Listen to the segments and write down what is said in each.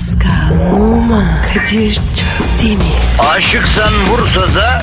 Pascal, Oman, Kadir çok değil mi? Aşıksan vursa da,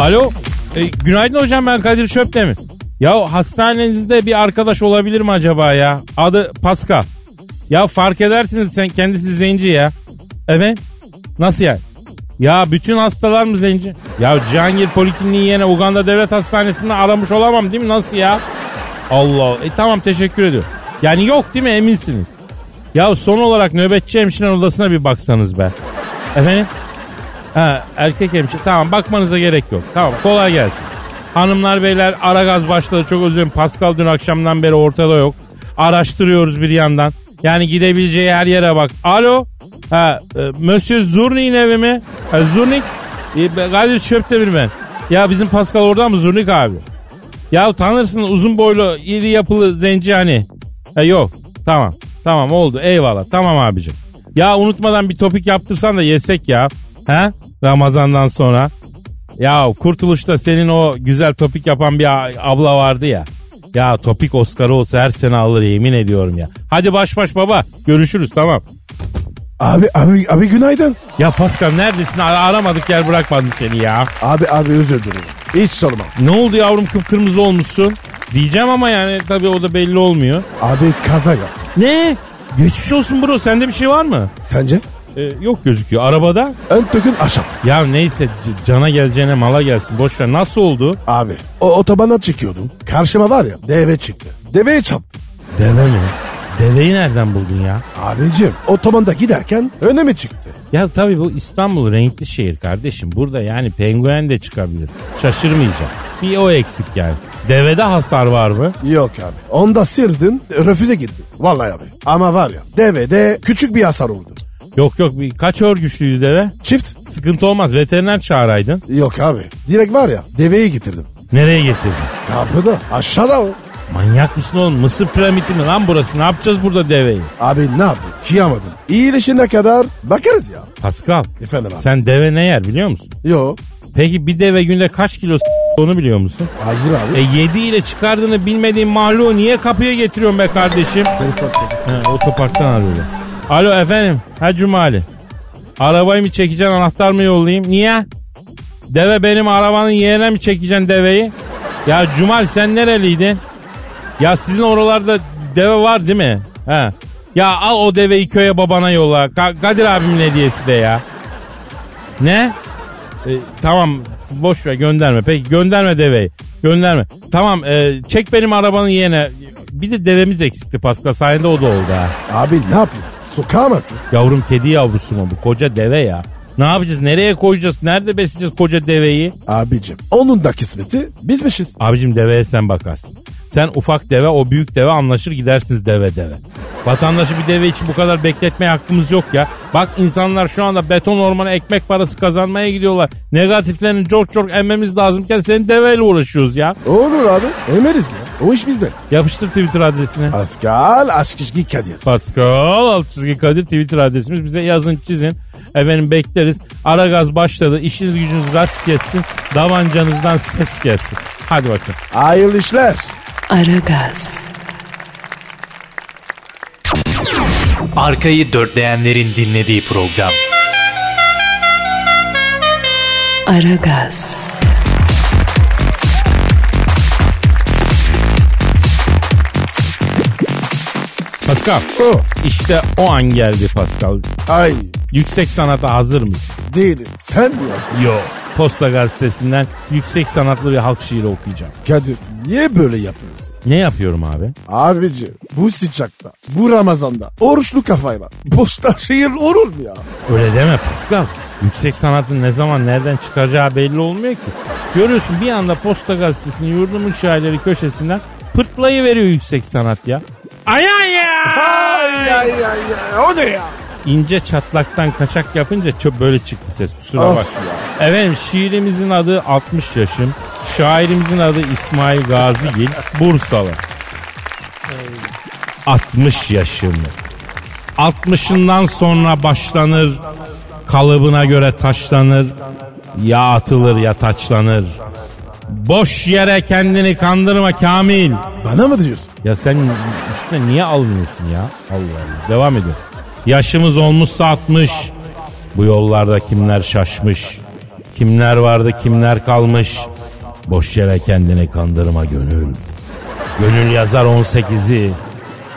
Alo. E, günaydın hocam ben Kadir Çöptemir. Ya hastanenizde bir arkadaş olabilir mi acaba ya? Adı Pascal. Ya fark edersiniz sen kendisi zenci ya. Evet. Nasıl yani? Ya bütün hastalar mı zenci? Ya Cihangir Polikliniği yine Uganda Devlet Hastanesi'nde aramış olamam değil mi? Nasıl ya? Allah. E tamam teşekkür ediyorum. Yani yok değil mi eminsiniz? Ya son olarak nöbetçi hemşirenin odasına bir baksanız be. Efendim? Ha, erkek hemşire. Tamam bakmanıza gerek yok. Tamam kolay gelsin. Hanımlar beyler ara gaz başladı. Çok özür dilerim. Pascal dün akşamdan beri ortada yok. Araştırıyoruz bir yandan. Yani gidebileceği her yere bak. Alo. Ha, e, Monsieur Zurnik'in evi mi? Ha, Zurnik. E, Kadir Çöptemir ben. Ya bizim Pascal orada mı Zurnik abi? Ya tanırsın uzun boylu iri yapılı zenci hani. Ha, yok. Tamam. Tamam oldu. Eyvallah. Tamam abicim. Ya unutmadan bir topik yaptırsan da yesek ya. Ha? Ramazandan sonra. Ya Kurtuluş'ta senin o güzel topik yapan bir abla vardı ya. Ya topik Oscar'ı olsa her sene alır yemin ediyorum ya. Hadi baş baş baba. Görüşürüz tamam. Abi abi abi günaydın. Ya Pascal neredesin? Ar- aramadık yer bırakmadım seni ya. Abi abi özür dilerim. Hiç sorma. Ne oldu yavrum kıpkırmızı olmuşsun? Diyeceğim ama yani tabii o da belli olmuyor. Abi kaza yaptım. Ne? Geçmiş olsun bro sende bir şey var mı? Sence? Ee, yok gözüküyor. Arabada? Ön tökün aşat. Ya neyse c- cana geleceğine mala gelsin. Boş ver. Nasıl oldu? Abi o otobana çıkıyordum. Karşıma var ya deve çıktı. Deveye çarptım. Deve mi? Deveyi nereden buldun ya? Abicim otobanda giderken önüme çıktı. Ya tabii bu İstanbul renkli şehir kardeşim. Burada yani penguen de çıkabilir. Şaşırmayacağım. Bir o eksik yani. Devede hasar var mı? Yok abi. Onda sirdin refüze gitti. Vallahi abi. Ama var ya devede küçük bir hasar oldu. Yok yok bir kaç örgüçlüydü deve? Çift? Sıkıntı olmaz veteriner çağıraydın. Yok abi. Direkt var ya deveyi getirdim. Nereye getirdin? Kapıda aşağıda o. Manyak mısın oğlum? Mısır piramidi mi lan burası? Ne yapacağız burada deveyi? Abi ne yapayım? Kıyamadım. İyileşene kadar bakarız ya. Pascal Efendim abi. sen deve ne yer biliyor musun? Yo. Peki bir deve günde kaç kilo s- onu biliyor musun? Hayır abi. E 7 ile çıkardığını bilmediğin mahluğu niye kapıya getiriyorsun be kardeşim? He, otoparktan arıyorlar. Alo efendim. Ha Cumali. Arabayı mı çekeceksin anahtar mı yollayayım? Niye? Deve benim arabanın yerine mi çekeceksin deveyi? Ya Cumal sen nereliydin? Ya sizin oralarda deve var değil mi? He. Ya al o deveyi köye babana yolla. Ka- Kadir abimin hediyesi de ya. Ne? E, tamam boş ver gönderme. Peki gönderme deveyi. Gönderme. Tamam e, çek benim arabanın yerine. Bir de devemiz eksikti Pascal sayende o da oldu ha. Abi ne yapayım? Sokağa mı atayım? Yavrum kedi yavrusu mu bu koca deve ya. Ne yapacağız nereye koyacağız nerede besleyeceğiz koca deveyi? Abicim onun da kısmeti bizmişiz. Abicim deveye sen bakarsın. Sen ufak deve o büyük deve anlaşır gidersiniz deve deve. Vatandaşı bir deve için bu kadar bekletmeye hakkımız yok ya. Bak insanlar şu anda beton ormana ekmek parası kazanmaya gidiyorlar. Negatiflerini çok çok emmemiz lazımken senin deveyle uğraşıyoruz ya. Olur abi. Emeriz ya. O iş bizde. Yapıştır Twitter adresine. Pascal Aşkışki Kadir. Pascal alt çizgi Kadir Twitter adresimiz. Bize yazın çizin. Efendim bekleriz. Ara gaz başladı. İşiniz gücünüz rast gelsin. Davancanızdan ses gelsin. Hadi bakın. Hayırlı işler. Aragaz, Arkayı dörtleyenlerin dinlediği program. Aragaz, Pascal. O. İşte o an geldi Pascal. Ay Yüksek sanata hazır mısın? değilim. Sen mi ya? Yok. Posta Gazetesi'nden yüksek sanatlı bir halk şiiri okuyacağım. Kadir niye böyle yapıyorsun? Ne yapıyorum abi? Abici bu sıcakta, bu Ramazan'da, oruçlu kafayla. Boşta şehir olur mu ya? Öyle deme Pascal. Yüksek sanatın ne zaman nereden çıkacağı belli olmuyor ki. Görüyorsun bir anda Posta Gazetesi'nin yurdumun şairleri köşesinden pırtlayı veriyor yüksek sanat ya. Ay ay ya. Ay ay ay ay o ne ya? İnce çatlaktan kaçak yapınca çok böyle çıktı ses kusura bak. ya. Efendim şiirimizin adı 60 yaşım. Şairimizin adı İsmail Gazigil. Bursalı. 60 yaşım. 60'ından sonra başlanır. Kalıbına göre taşlanır. Ya atılır ya taçlanır. Boş yere kendini kandırma Kamil. Bana mı diyorsun? Ya sen üstüne niye almıyorsun ya? Allah Allah. Devam ediyor. Yaşımız olmuşsa 60. Bu yollarda kimler şaşmış? Kimler vardı kimler kalmış? Boş yere kendini kandırma gönül. Gönül yazar 18'i.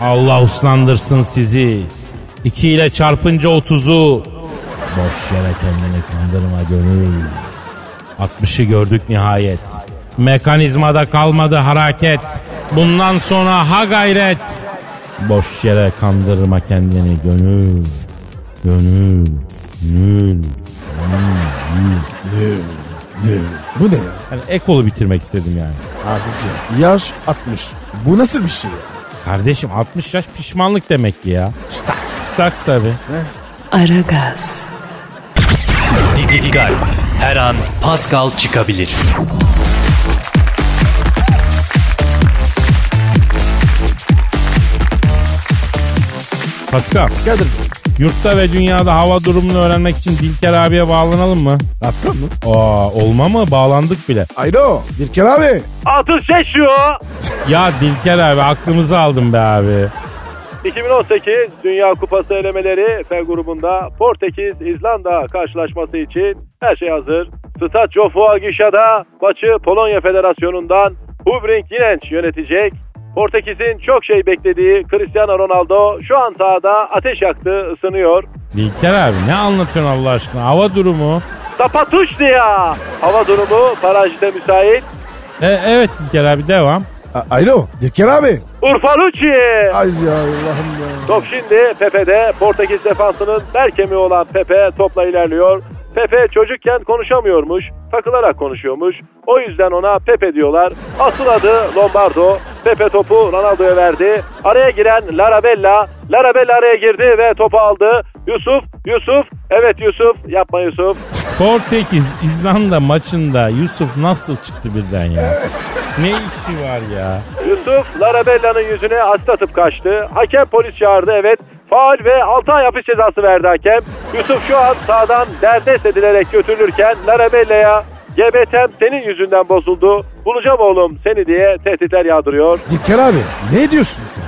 Allah uslandırsın sizi. 2 ile çarpınca 30'u. Boş yere kendini kandırma gönül. 60'ı gördük nihayet. Mekanizmada kalmadı hareket. Bundan sonra ha gayret. Boş yere kandırma kendini gönül. Gönül. Gönül. Ne? Ne? Bu ne ya? Yani ekolu bitirmek istedim yani. Abici yaş 60. Bu nasıl bir şey ya? Kardeşim 60 yaş pişmanlık demek ki ya. Staks. Staks tabi. Aragaz, Dikkat. Her an Pascal çıkabilir. Pascal, Kadir yurtta ve dünyada hava durumunu öğrenmek için Dilker abiye bağlanalım mı? attın mı? Aa, olma mı? Bağlandık bile. Alo Dilker abi. Atış yaşıyor. Ya Dilker abi aklımızı aldın be abi. 2018 Dünya Kupası elemeleri F grubunda Portekiz İzlanda karşılaşması için her şey hazır. Stad Joshua Gişa'da maçı Polonya Federasyonu'ndan Hubring Yinenç yönetecek. Portekiz'in çok şey beklediği Cristiano Ronaldo şu an sahada ateş yaktı, ısınıyor. Dilker abi ne anlatıyorsun Allah aşkına? Hava durumu. Tapatuş ya. Hava durumu parajite müsait. E, evet Dilker abi devam. A- Alo Dilker abi. Urfalucci. Ay ya Allah'ım ya. Top şimdi Pepe'de. Portekiz defansının bel kemiği olan Pepe topla ilerliyor. Pepe çocukken konuşamıyormuş, takılarak konuşuyormuş. O yüzden ona Pepe diyorlar. Asıl adı Lombardo. Pepe topu Ronaldo'ya verdi. Araya giren Larabella. Larabella araya girdi ve topu aldı. Yusuf, Yusuf. Evet Yusuf. Yapma Yusuf. Portekiz İzlanda maçında Yusuf nasıl çıktı birden ya? ne işi var ya? Yusuf Larabella'nın yüzüne asit atıp kaçtı. Hakem polis çağırdı evet. Faal ve 6 ay hapis cezası verdi hakem. Yusuf şu an sağdan derdest edilerek götürülürken Larabella'ya GBT'm senin yüzünden bozuldu. Bulacağım oğlum seni diye tehditler yağdırıyor. Dilker abi ne diyorsun sen?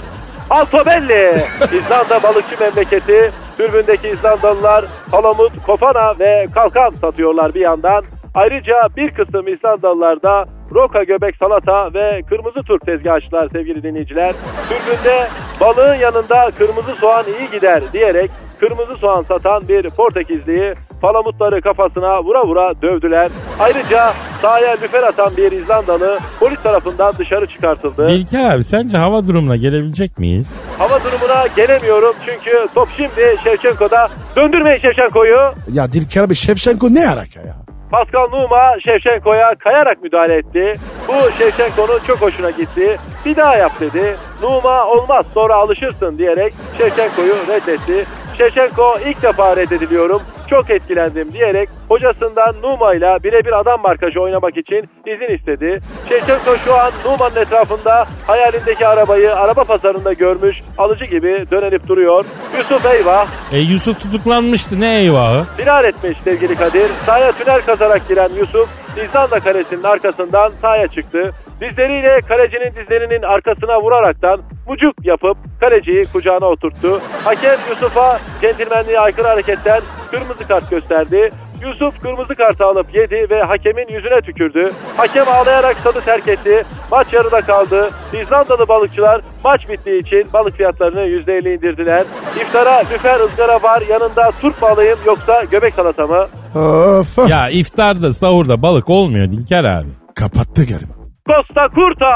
Altobelli. İzlanda balıkçı memleketi. Türbündeki İzlandalılar palamut, kofana ve kalkan satıyorlar bir yandan. Ayrıca bir kısım İzlandalılar da roka göbek salata ve kırmızı turp tezgahı açtılar sevgili dinleyiciler. Türbünde balığın yanında kırmızı soğan iyi gider diyerek kırmızı soğan satan bir Portekizliyi palamutları kafasına vura vura dövdüler. Ayrıca sahaya lüfer atan bir İzlandalı polis tarafından dışarı çıkartıldı. Dilker abi sence hava durumuna gelebilecek miyiz? Hava durumuna gelemiyorum çünkü top şimdi Şevçenko'da. Döndürmeyin Şevçenko'yu. Ya Dilker abi Şevşenko ne alaka ya? Pascal Numa Şevçenko'ya kayarak müdahale etti. Bu Şevçenko'nun çok hoşuna gitti. Bir daha yap dedi. Numa olmaz sonra alışırsın diyerek Şevçenko'yu reddetti. Şevçenko ilk defa reddediliyorum. Çok etkilendim diyerek hocasından Numa ile birebir adam markajı oynamak için izin istedi. Şevçenko şu an Numa'nın etrafında hayalindeki arabayı araba pazarında görmüş alıcı gibi dönelip duruyor. Yusuf eyvah E Yusuf tutuklanmıştı ne eyvahı? Firar etmiş sevgili Kadir. Sahaya tünel kazarak giren Yusuf, İzlanda kalesinin arkasından sahaya çıktı. Dizleriyle kalecinin dizlerinin arkasına vuraraktan mucuk yapıp kaleciyi kucağına oturttu. Hakem Yusuf'a centilmenliğe aykırı hareketten kırmızı kart gösterdi. Yusuf kırmızı kartı alıp yedi ve hakemin yüzüne tükürdü. Hakem ağlayarak stadı terk etti. Maç yarıda kaldı. İzlandalı balıkçılar maç bittiği için balık fiyatlarını %50 indirdiler. İftara lüfer ızgara var yanında turp mu alayım yoksa göbek salata mı? Of. of. Ya iftarda sahurda balık olmuyor Dilker abi. Kapattı galiba. Costa Curta.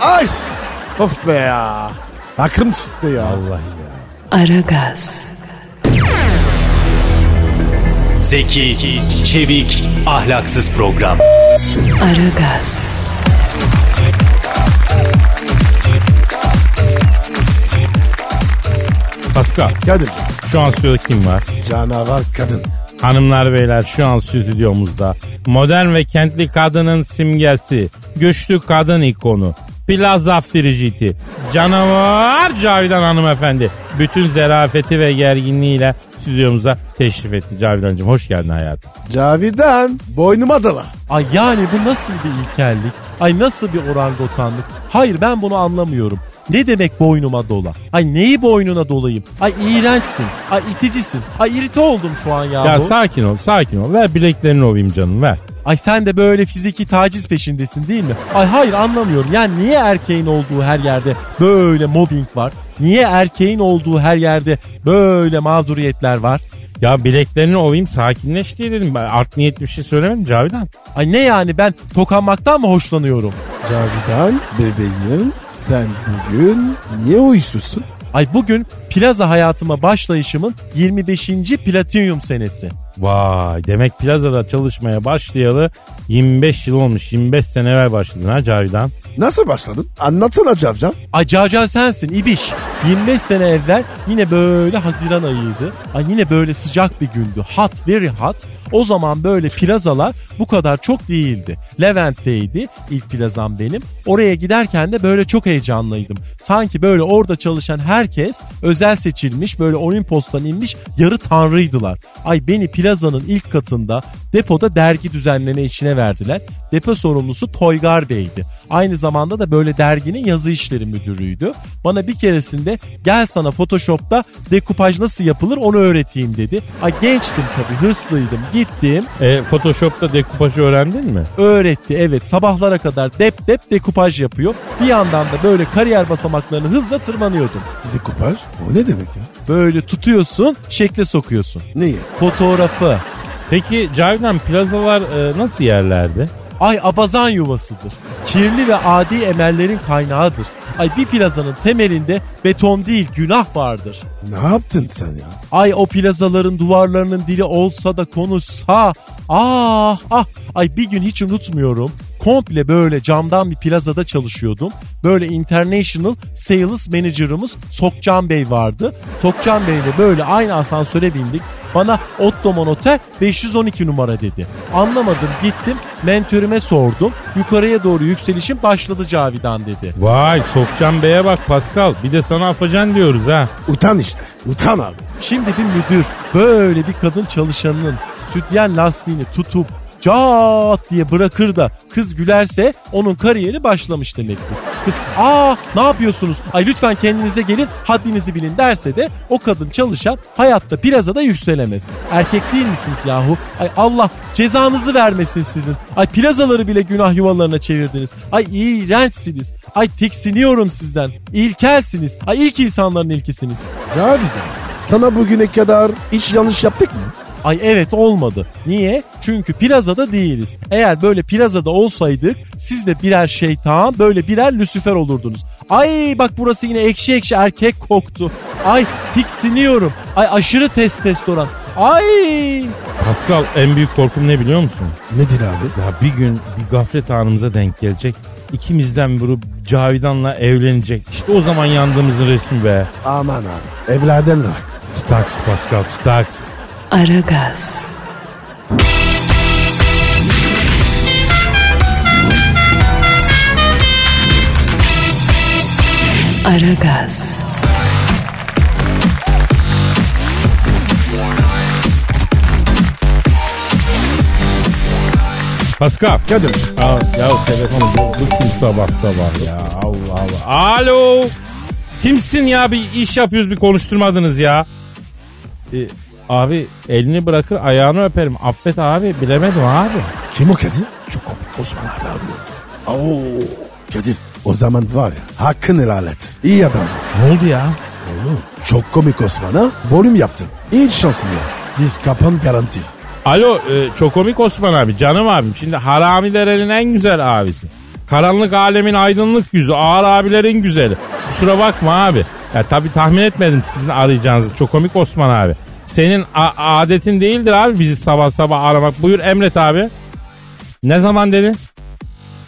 Ay. Of be ya. Aklım çıktı ya. Vallahi ya. Aragaz, Zeki, çevik, ahlaksız program. Aragaz, Pascal Kadir'cim. şu an stüdyoda kim var? Canavar kadın. Hanımlar beyler şu an stüdyomuzda modern ve kentli kadının simgesi, güçlü kadın ikonu, frigiti, canavar Cavidan hanımefendi. Bütün zerafeti ve gerginliğiyle stüdyomuza teşrif etti Cavidan'cığım. Hoş geldin hayatım. Cavidan boynuma dala. Ay yani bu nasıl bir ilkellik? Ay nasıl bir orangotanlık? Hayır ben bunu anlamıyorum. Ne demek boynuma dola? Ay neyi boynuna dolayım? Ay iğrençsin. Ay iticisin. Ay irite oldum şu an ya. Ya sakin ol sakin ol. Ver bileklerini ovayım canım ver. Ay sen de böyle fiziki taciz peşindesin değil mi? Ay hayır anlamıyorum. Yani niye erkeğin olduğu her yerde böyle mobbing var? Niye erkeğin olduğu her yerde böyle mağduriyetler var? Ya bileklerini ovayım sakinleş diye dedim. Ben art niyetli bir şey söylemedim Cavidan. Ay ne yani ben tokanmaktan mı hoşlanıyorum? Cavidan bebeğim sen bugün niye uysuzsun? Ay bugün plaza hayatıma başlayışımın 25. platinyum senesi. Vay demek plazada çalışmaya başlayalı 25 yıl olmuş. 25 sene evvel başladın ha Cavidan. Nasıl başladın? Anlatsana Cavcav. Ay Cacan sensin İbiş. 25 sene evvel yine böyle Haziran ayıydı. Ay yine böyle sıcak bir gündü. Hot, very hot. O zaman böyle plazalar bu kadar çok değildi. Levent'teydi ilk plazam benim. Oraya giderken de böyle çok heyecanlıydım. Sanki böyle orada çalışan herkes özel seçilmiş böyle Olimpos'tan inmiş yarı tanrıydılar. Ay beni plazanın ilk katında depoda dergi düzenleme işine verdiler. Depo sorumlusu Toygar Bey'di. Aynı zamanda da böyle derginin yazı işleri müdürüydü. Bana bir keresinde gel sana Photoshop'ta dekupaj nasıl yapılır onu öğreteyim dedi. Ay gençtim tabii hırslıydım gittim E, Photoshop'ta dekupajı öğrendin mi? öğretti evet sabahlara kadar dep dep dekupaj yapıyor. Bir yandan da böyle kariyer basamaklarını hızla tırmanıyordum. Dekupaj? O ne demek ya? Böyle tutuyorsun şekle sokuyorsun. Neyi? Fotoğrafı. Peki Cavidan plazalar e, nasıl yerlerdi? Ay abazan yuvasıdır. Kirli ve adi emellerin kaynağıdır. Ay bir plazanın temelinde beton değil günah vardır. Ne yaptın sen ya? Ay o plazaların duvarlarının dili olsa da konuşsa. Ah ah. Ay bir gün hiç unutmuyorum. Komple böyle camdan bir plazada çalışıyordum. Böyle international sales manager'ımız Sokcan Bey vardı. Sokcan Bey'le böyle aynı asansöre bindik. Bana Ottoman Otel 512 numara dedi. Anlamadım gittim mentörüme sordum. Yukarıya doğru yükselişim başladı Cavidan dedi. Vay Sokcan Bey'e bak Pascal. Bir de sana afacan diyoruz ha. Utan işte. Utan abi. Şimdi bir müdür böyle bir kadın çalışanının sütyen lastiğini tutup cat diye bırakır da kız gülerse onun kariyeri başlamış demektir. Kız aa ne yapıyorsunuz ay lütfen kendinize gelin haddinizi bilin derse de o kadın çalışan hayatta plazada yükselemez. Erkek değil misiniz yahu? Ay Allah cezanızı vermesin sizin. Ay plazaları bile günah yuvalarına çevirdiniz. Ay iğrençsiniz. Ay tiksiniyorum sizden. İlkelsiniz. Ay ilk insanların ilkisiniz. Cavidan sana bugüne kadar hiç yanlış yaptık mı? Ay evet olmadı. Niye? Çünkü plazada değiliz. Eğer böyle plazada olsaydık siz de birer şeytan böyle birer Lucifer olurdunuz. Ay bak burası yine ekşi ekşi erkek koktu. Ay tiksiniyorum. Ay aşırı testosteron. Ay Pascal en büyük korkum ne biliyor musun? Nedir abi? Ya bir gün bir gaflet anımıza denk gelecek. İkimizden biri Cavidan'la evlenecek. İşte o zaman yandığımızın resmi be. Aman abi. Evlerden bak. Staks Pascal staks. Aragaz, Aragaz, Pascal. Kadir. Aa, ya telefonu bu, bu kim sabah sabah ya Allah Allah. Alo. Kimsin ya bir iş yapıyoruz bir konuşturmadınız ya. Ee, abi elini bırakır ayağını öperim. Affet abi bilemedim abi. Kim o Kadir? Çok komik Osman abi abi. Oo. Kadir o zaman var ya hakkın helal et. İyi adam. Ne oldu ya? Oğlum çok komik Osman'a volüm yaptın. İyi şansın ya. Diz kapan garanti. Alo e, Çokomik Osman abi canım abim. Şimdi Harami Dere'nin en güzel abisi. Karanlık alemin aydınlık yüzü. Ağır abilerin güzeli. Kusura bakma abi. Ya tabii tahmin etmedim sizin arayacağınızı. Çokomik Osman abi. Senin a- adetin değildir abi bizi sabah sabah aramak. Buyur emret abi. Ne zaman dedi?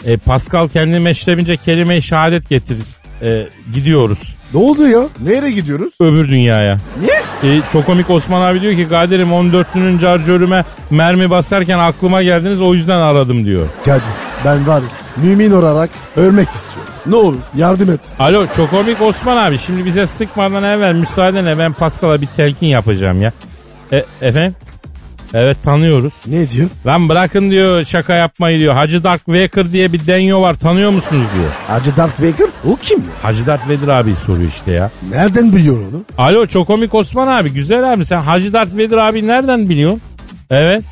E, Pascal kendi meşrebince kelime-i şehadet getir. E, gidiyoruz Ne oldu ya? Nereye gidiyoruz? öbür dünyaya. Niye? E, çok komik Osman abi diyor ki Kadir'im 14'lünün carcörüme mermi basarken aklıma geldiniz o yüzden aradım diyor. Kadir ben var mümin olarak ölmek istiyorum. Ne olur yardım et. Alo çok komik Osman abi şimdi bize sıkmadan evvel müsaadenle ben Pascal'a bir telkin yapacağım ya. E, efendim? Evet tanıyoruz. Ne diyor? Lan bırakın diyor şaka yapmayı diyor. Hacı Dark Waker diye bir denyo var tanıyor musunuz diyor. Hacı Darth Vader? O kim ya? Hacı Darth Vader abi soruyor işte ya. Nereden biliyor onu? Alo çok komik Osman abi güzel abi sen Hacı Darth Vader abi nereden biliyorsun? Evet.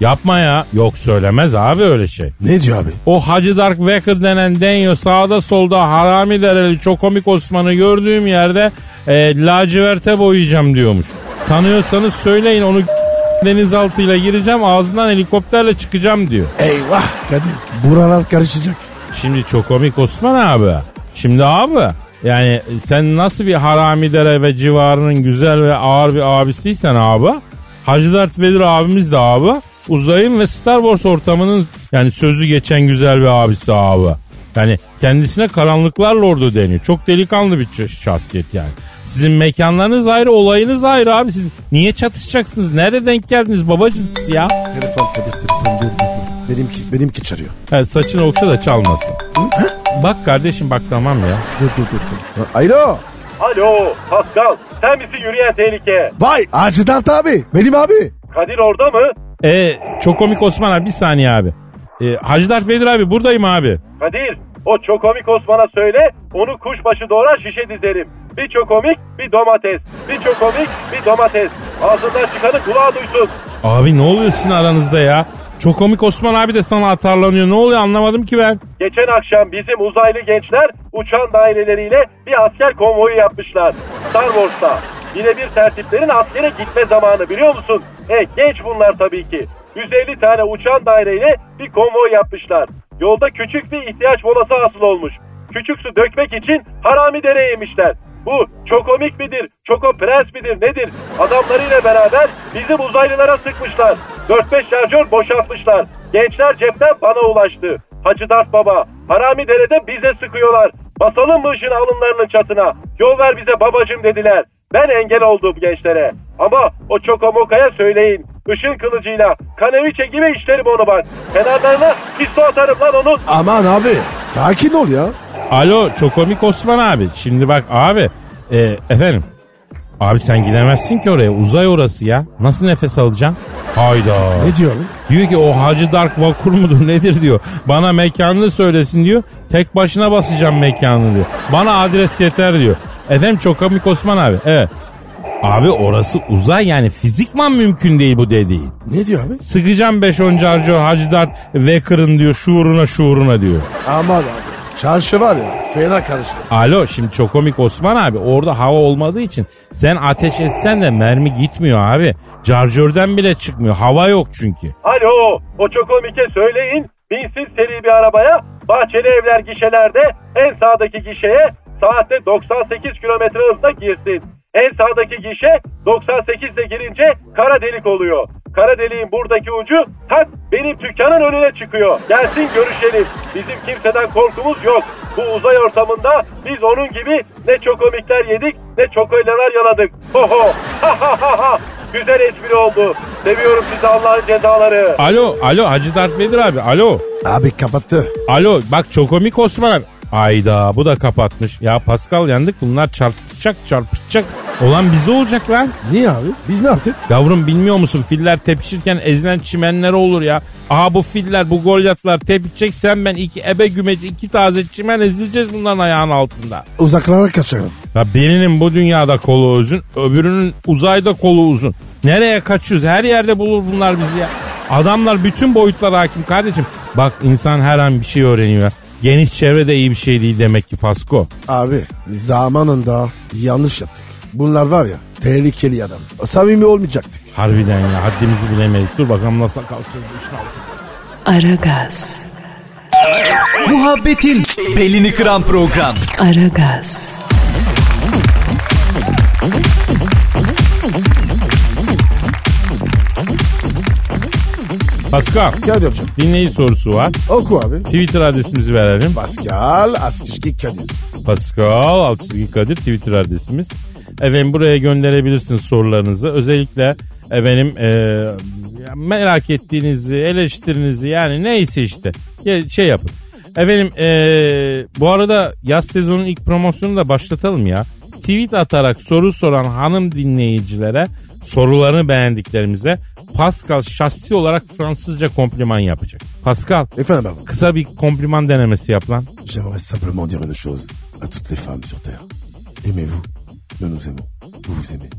Yapma ya. Yok söylemez abi öyle şey. Ne diyor abi? O Hacı Dark Waker denen denyo sağda solda harami dereli çok komik Osman'ı gördüğüm yerde e, laciverte boyayacağım diyormuş. Tanıyorsanız söyleyin onu denizaltıyla gireceğim ağzından helikopterle çıkacağım diyor. Eyvah Kadir. Buralar karışacak. Şimdi çok komik Osman abi. Şimdi abi yani sen nasıl bir haramidere ve civarının güzel ve ağır bir abisiysen abi. Hacı Dert Vedir abimiz de abi. Uzayın ve Star Wars ortamının yani sözü geçen güzel bir abisi abi. Yani kendisine karanlıklar lordu deniyor. Çok delikanlı bir şahsiyet yani. Sizin mekanlarınız ayrı, olayınız ayrı abi. Siz niye çatışacaksınız? Nerede denk geldiniz babacım siz ya? Telefon Kadir telefon dur. Benimki, benimki çarıyor. Ha, saçını okşa da çalmasın. Bak kardeşim bak tamam ya. Dur dur dur. dur. Alo. Alo Pascal sen misin yürüyen tehlike? Vay Hacı Dert abi. Benim abi. Kadir orada mı? E, çok komik Osman abi bir saniye abi. E, Hacı Vedir abi buradayım abi. Kadir o çok komik Osman'a söyle onu kuşbaşı doğrar şişe dizerim. Bir çok komik bir domates. Bir çok komik bir domates. Ağzından çıkanı kulağa duysun. Abi ne oluyor sizin aranızda ya? Çok komik Osman abi de sana atarlanıyor. Ne oluyor anlamadım ki ben. Geçen akşam bizim uzaylı gençler uçan daireleriyle bir asker konvoyu yapmışlar. Star Wars'ta. Yine bir tertiplerin askere gitme zamanı biliyor musun? E genç bunlar tabii ki. 150 tane uçan daireyle bir konvoy yapmışlar. Yolda küçük bir ihtiyaç molası hasıl olmuş. Küçük su dökmek için harami dere yemişler. Bu çok komik midir, çoko prens midir nedir? Adamlarıyla beraber bizim uzaylılara sıkmışlar. 4-5 şarjör boşaltmışlar. Gençler cepten bana ulaştı. Hacı Dert Baba, harami derede bize sıkıyorlar. Basalım mı ışın alınlarının çatına? Yol ver bize babacım dediler. Ben engel oldum gençlere. Ama o Çokomoka'ya söyleyin. Işın kılıcıyla kaneviçe gibi işlerim onu bak. Kenarlarına pisto atarım lan onun. Aman abi sakin ol ya. Alo çok komik Osman abi. Şimdi bak abi. e, efendim. Abi sen gidemezsin ki oraya. Uzay orası ya. Nasıl nefes alacaksın? Hayda. Ne diyor abi? Diyor ki o Hacı Dark Vakur mudur nedir diyor. Bana mekanını söylesin diyor. Tek başına basacağım mekanını diyor. Bana adres yeter diyor. Efendim çok komik Osman abi. Evet. Abi orası uzay yani fizikman mümkün değil bu dediğin. Ne diyor abi? Sıkacağım 5-10 carcör Hacı Dert Vakur'ın diyor şuuruna şuuruna diyor. Aman abi. Çarşı var ya fena karıştı. Alo şimdi çok komik Osman abi orada hava olmadığı için sen ateş etsen de mermi gitmiyor abi. Carjörden bile çıkmıyor hava yok çünkü. Alo, o Çokomik'e söyleyin. Binsin seri bir arabaya. Bahçeli evler gişelerde en sağdaki gişeye saatte 98 kilometre hızla girsin. En sağdaki gişe 98 ile girince kara delik oluyor. Kara deliğin buradaki ucu tak benim dükkanın önüne çıkıyor. Gelsin görüşelim. Bizim kimseden korkumuz yok. Bu uzay ortamında biz onun gibi ne çokomikler yedik ne çokoylalar yaladık. Ho ho ha ha ha ha. Güzel espri oldu. Seviyorum sizi Allah'ın cezaları. Alo alo Hacı Dert Vedir abi alo. Abi kapattı. Alo bak çok komik Osman abi. Ayda bu da kapatmış. Ya Pascal yandık bunlar çarpışacak çarpışacak. Olan bize olacak lan. Niye abi? Biz ne yaptık? Yavrum bilmiyor musun filler tepişirken ezilen çimenler olur ya. Aha bu filler bu golyatlar tepişecek sen ben iki ebe gümeci iki taze çimen ezileceğiz bunların ayağının altında. Uzaklara kaçarım. Ya birinin bu dünyada kolu uzun öbürünün uzayda kolu uzun. Nereye kaçıyoruz her yerde bulur bunlar bizi ya. Adamlar bütün boyutlara hakim kardeşim. Bak insan her an bir şey öğreniyor. Geniş çevre de iyi bir şey değil demek ki Pasko. Abi zamanında yanlış yaptık. Bunlar var ya tehlikeli adam. Samimi olmayacaktık. Harbiden ya haddimizi bilemedik. Dur bakalım nasıl kalkacağız bu işin altına. Aragaz, Muhabbetin belini kıran program. Aragaz, Pascal Kadir'cim dinleyici sorusu var. oku abi. Twitter adresimizi verelim. Pascal Askışki Kadir. Pascal Altçizgi Kadir Twitter adresimiz. Efendim buraya gönderebilirsiniz sorularınızı. Özellikle efendim e, merak ettiğinizi, eleştirinizi yani neyse işte Ya, şey yapın. Efendim e, bu arada yaz sezonun ilk promosyonunu da başlatalım ya. Tweet atarak soru soran hanım dinleyicilere sorularını beğendiklerimize Pascal şahsi olarak Fransızca kompliman yapacak. Pascal Efendim baba. kısa bir kompliman denemesi yap lan. J'aimerais simplement dire une chose à toutes les femmes sur Terre. Aimez-vous, nous nous aimons, vous vous aimez,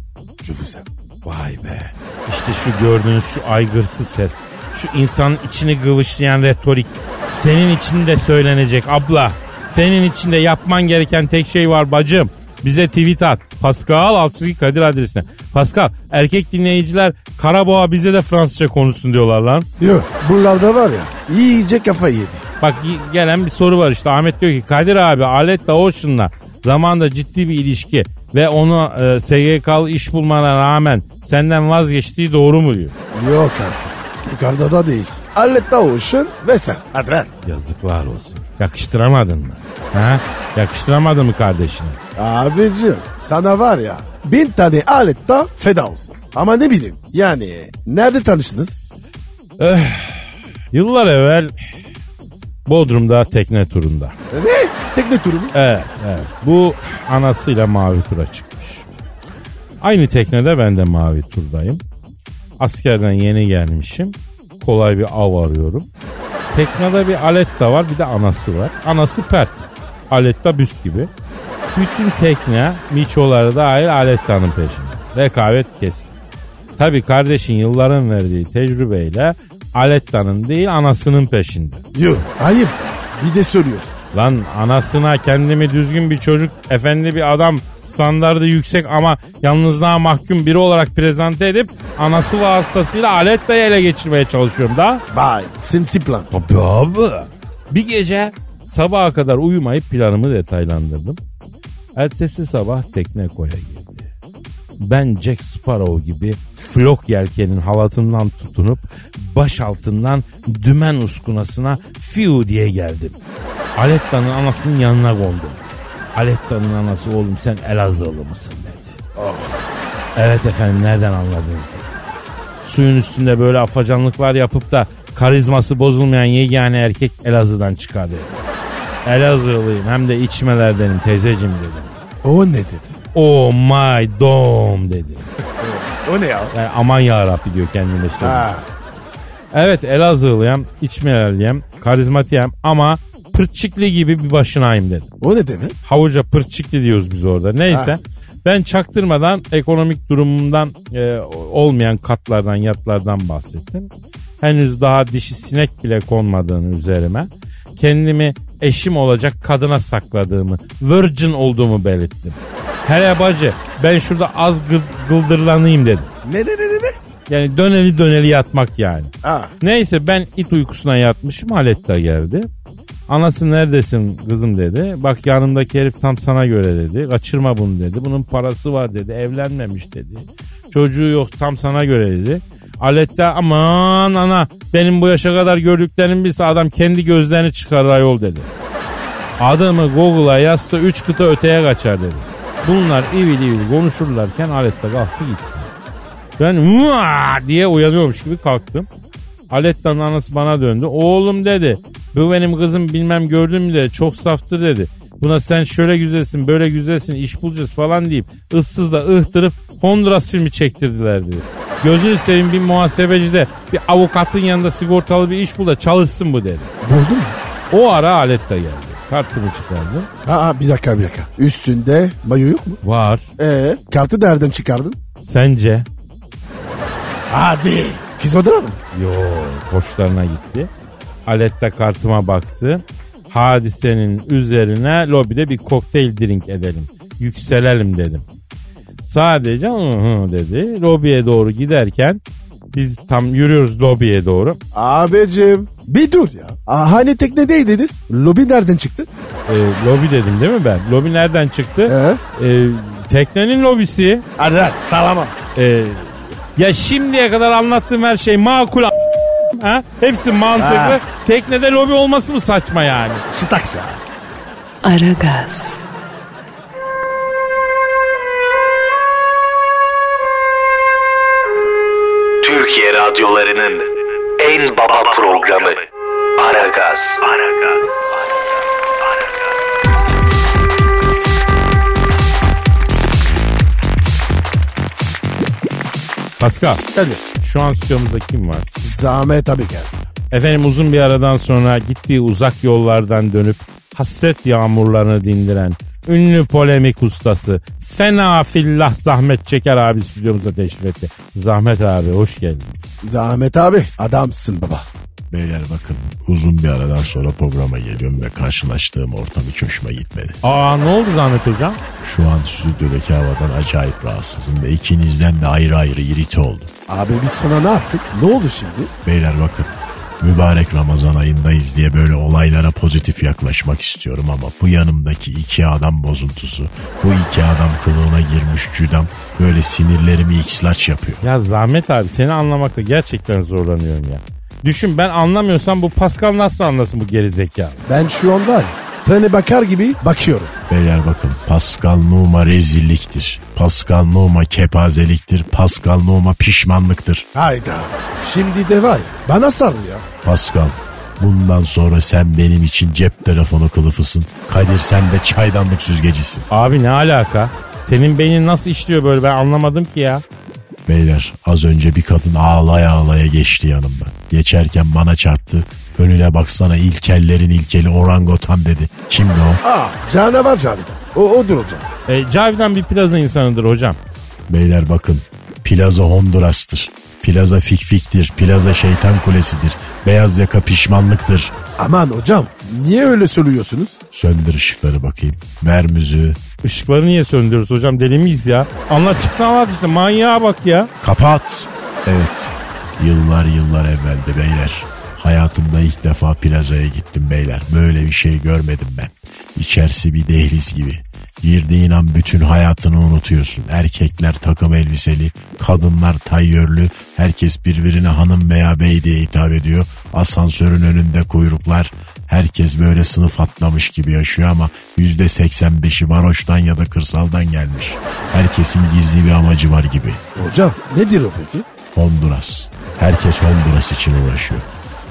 je vous aime. Vay be. İşte şu gördüğünüz şu aygırsız ses. Şu insanın içini kıvışlayan retorik. Senin için de söylenecek abla. Senin için de yapman gereken tek şey var bacım. Bize tweet at. Pascal Altçizgi Kadir adresine. Pascal erkek dinleyiciler Karaboğa bize de Fransızca konuşsun diyorlar lan. Yok bunlarda var ya iyice kafa yedi. Bak gelen bir soru var işte Ahmet diyor ki Kadir abi Aletta Ocean'la zamanda ciddi bir ilişki ve onu e, SGK'lı iş bulmana rağmen senden vazgeçtiği doğru mu diyor. Yok artık. Yukarıda da değil. Alletta Ocean ve sen. Hadi lan. Yazıklar olsun. Yakıştıramadın mı? Ha? Yakıştıramadın mı kardeşine? Abicim sana var ya bin tane Alletta feda olsun. Ama ne bileyim yani nerede tanıştınız? Yıllar evvel Bodrum'da tekne turunda. Ne? Tekne turu mu? Evet, evet. Bu anasıyla mavi tura çıkmış. Aynı teknede ben de mavi turdayım. Askerden yeni gelmişim. Kolay bir av arıyorum. Teknede bir Aletta var bir de anası var. Anası pert. Aletta büst gibi. Bütün tekne miçoları dahil Aletta'nın peşinde. Rekabet keskin. Tabi kardeşin yılların verdiği tecrübeyle Aletta'nın değil anasının peşinde. Yok ayıp. Bir de soruyorsun. Lan anasına kendimi düzgün bir çocuk, efendi bir adam, standardı yüksek ama yalnızlığa mahkum biri olarak prezente edip anası vasıtasıyla Aletta'yı ele geçirmeye çalışıyorum da. Vay sinsi plan. Tabii abi. Bir gece sabaha kadar uyumayıp planımı detaylandırdım. Ertesi sabah tekne koya girdi. Ben Jack Sparrow gibi flok yelkenin halatından tutunup baş altından dümen uskunasına fiu diye geldim. Aletta'nın anasının yanına kondum. Aletta'nın anası oğlum sen Elazığlı mısın dedi. Evet efendim nereden anladınız dedi. Suyun üstünde böyle afacanlıklar yapıp da karizması bozulmayan yegane erkek Elazığ'dan çıkar dedi. Elazığlıyım hem de içmelerdenim teyzecim dedim. O ne dedi? Oh my dom dedi. O ne ya? Yani aman ya Rabbi diyor kendine işte. Ha. Evet Elazığlıyım, içmeliyim, karizmatiyim ama pırçıklı gibi bir başınayım dedim. O ne demek? Havuca pırçıklı diyoruz biz orada. Neyse. Ha. Ben çaktırmadan ekonomik durumumdan e, olmayan katlardan yatlardan bahsettim. Henüz daha dişi sinek bile konmadığını üzerime. Kendimi eşim olacak kadına sakladığımı, virgin olduğumu belirttim. Hele bacı ben şurada az gı- gıldırlanayım dedim. Ne ne ne ne ne? Yani döneli döneli yatmak yani. Ha. Neyse ben it uykusuna yatmışım Aletta geldi. Anası neredesin kızım dedi. Bak yanımdaki herif tam sana göre dedi. Kaçırma bunu dedi. Bunun parası var dedi. Evlenmemiş dedi. Çocuğu yok tam sana göre dedi. Aletta aman ana benim bu yaşa kadar gördüklerim bilse adam kendi gözlerini çıkarır ayol dedi. Adımı Google'a yazsa 3 kıta öteye kaçar dedi. Bunlar ivil ivil konuşurlarken Aletta kalktı gitti. Ben "Vaa!" diye uyanıyormuş gibi kalktım. Aletta'nın anası bana döndü. Oğlum dedi. Bu benim kızım bilmem gördün mü dedi. Çok saftır dedi. Buna sen şöyle güzelsin böyle güzelsin iş bulacağız falan deyip ıssız da ıhtırıp Honduras filmi çektirdiler dedi. Gözünü seveyim bir muhasebeci de bir avukatın yanında sigortalı bir iş bul da çalışsın bu dedi. Buldun mu? O ara Aletta geldi. Kartımı çıkardım. Aa bir dakika bir dakika. Üstünde mayo yok mu? Var. Ee, kartı nereden çıkardın? Sence? Hadi. Kızmadılar mı? Yo hoşlarına gitti. Aletta kartıma baktı. Hadisenin üzerine lobide bir kokteyl drink edelim. Yükselelim dedim. Sadece hı hı dedi. Lobiye doğru giderken biz tam yürüyoruz lobiye doğru. Abicim bir dur ya. Aa, hani teknedeydiniz? Lobi nereden çıktı? E, lobi dedim değil mi ben? Lobi nereden çıktı? He? E, teknenin lobisi. Hadi lan sallama. E, ya şimdiye kadar anlattığım her şey makul a- ha? Hepsi mantıklı. Ha. Teknede lobi olması mı saçma yani? Şitaks ya. Aragaz, Türkiye radyolarının en baba programı Aragaz. Pascal Hadi. şu an stüdyomuzda kim var? Zahmet abi geldi. Efendim uzun bir aradan sonra gittiği uzak yollardan dönüp hasret yağmurlarını dindiren ünlü polemik ustası fena fillah Zahmet Çeker abi stüdyomuza teşrif etti. Zahmet abi hoş geldin. Zahmet abi adamsın baba. Beyler bakın uzun bir aradan sonra programa geliyorum ve karşılaştığım ortam hiç hoşuma gitmedi. Aa ne oldu Zahmet hocam? Şu an stüdyodaki havadan acayip rahatsızım ve ikinizden de ayrı ayrı irite oldum. Abi biz sana ne yaptık? Ne oldu şimdi? Beyler bakın mübarek Ramazan ayındayız diye böyle olaylara pozitif yaklaşmak istiyorum ama bu yanımdaki iki adam bozuntusu, bu iki adam kılığına girmiş cüdam böyle sinirlerimi x yapıyor. Ya Zahmet abi seni anlamakta gerçekten zorlanıyorum ya. Düşün ben anlamıyorsam bu Pascal nasıl anlasın bu geri zeka? Ben şu an var ya trene bakar gibi bakıyorum. Beyler bakın Pascal Numa rezilliktir. Pascal Numa kepazeliktir. Pascal Numa pişmanlıktır. Hayda. Şimdi de var ya bana sardı ya. Pascal bundan sonra sen benim için cep telefonu kılıfısın. Kadir sen de çaydanlık süzgecisin. Abi ne alaka? Senin beynin nasıl işliyor böyle ben anlamadım ki ya. Beyler az önce bir kadın ağlaya ağlaya geçti yanımdan. Geçerken bana çarptı. Önüne baksana ilkellerin ilkeli orangotan dedi. Kimdi o? Aa canavar Cavidan. O odur hocam. E, Cavidan bir plaza insanıdır hocam. Beyler bakın plaza Honduras'tır. Plaza fikfiktir. Plaza şeytan kulesidir. Beyaz yaka pişmanlıktır. Aman hocam niye öyle söylüyorsunuz? Söndür ışıkları bakayım. Ver müziği. Işıkları niye söndürüyoruz hocam deli miyiz ya? Anlat çıksana anlat işte manyağa bak ya. Kapat. Evet. Yıllar yıllar evveldi beyler. Hayatımda ilk defa plazaya gittim beyler. Böyle bir şey görmedim ben. İçerisi bir dehliz gibi. Girdiğin an bütün hayatını unutuyorsun. Erkekler takım elbiseli, kadınlar tayyörlü, herkes birbirine hanım veya bey diye hitap ediyor. Asansörün önünde kuyruklar, herkes böyle sınıf atlamış gibi yaşıyor ama yüzde 85'i varoştan ya da kırsaldan gelmiş. Herkesin gizli bir amacı var gibi. Hocam nedir o peki? Honduras. Herkes Honduras için uğraşıyor.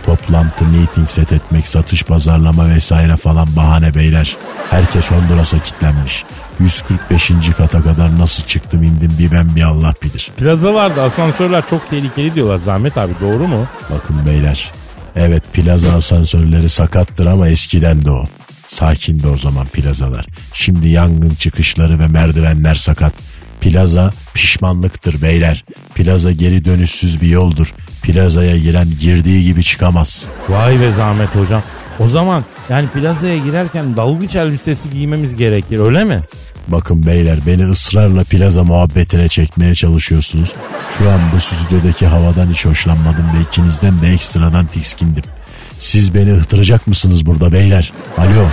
Toplantı, meeting set etmek, satış, pazarlama vesaire falan bahane beyler. Herkes Honduras'a kitlenmiş. 145. kata kadar nasıl çıktım indim bir ben bir Allah bilir. Plazalarda asansörler çok tehlikeli diyorlar Zahmet abi doğru mu? Bakın beyler. Evet plaza asansörleri sakattır ama eskiden de o. Sakindi o zaman plazalar. Şimdi yangın çıkışları ve merdivenler sakat. Plaza pişmanlıktır beyler. Plaza geri dönüşsüz bir yoldur. Plazaya giren girdiği gibi çıkamaz. Vay be Zahmet hocam. O zaman yani plazaya girerken dalgıç elbisesi giymemiz gerekir öyle mi? Bakın beyler beni ısrarla plaza muhabbetine çekmeye çalışıyorsunuz. Şu an bu stüdyodaki havadan hiç hoşlanmadım ve ikinizden de ekstradan tikskindim. Siz beni ıhtıracak mısınız burada beyler? Alo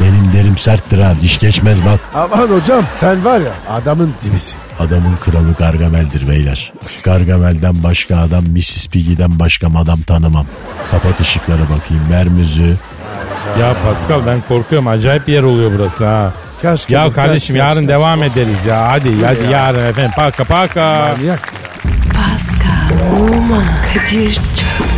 benim derim serttir ha diş geçmez bak. Aman hocam sen var ya adamın dibisin. Adamın kralı Gargamel'dir beyler. Gargamel'den başka adam Mrs. Piggy'den başka madam tanımam. Kapat ışıkları bakayım ver müziği. Ya Pascal ben korkuyorum acayip bir yer oluyor burası ha. Kaç Ya kaç, kardeşim kaç, yarın kaç, devam ederiz ya. Hadi hadi yarın efendim. Paka paka. Manyak. Pascal, Oman, Kadir çok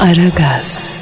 Aragaz.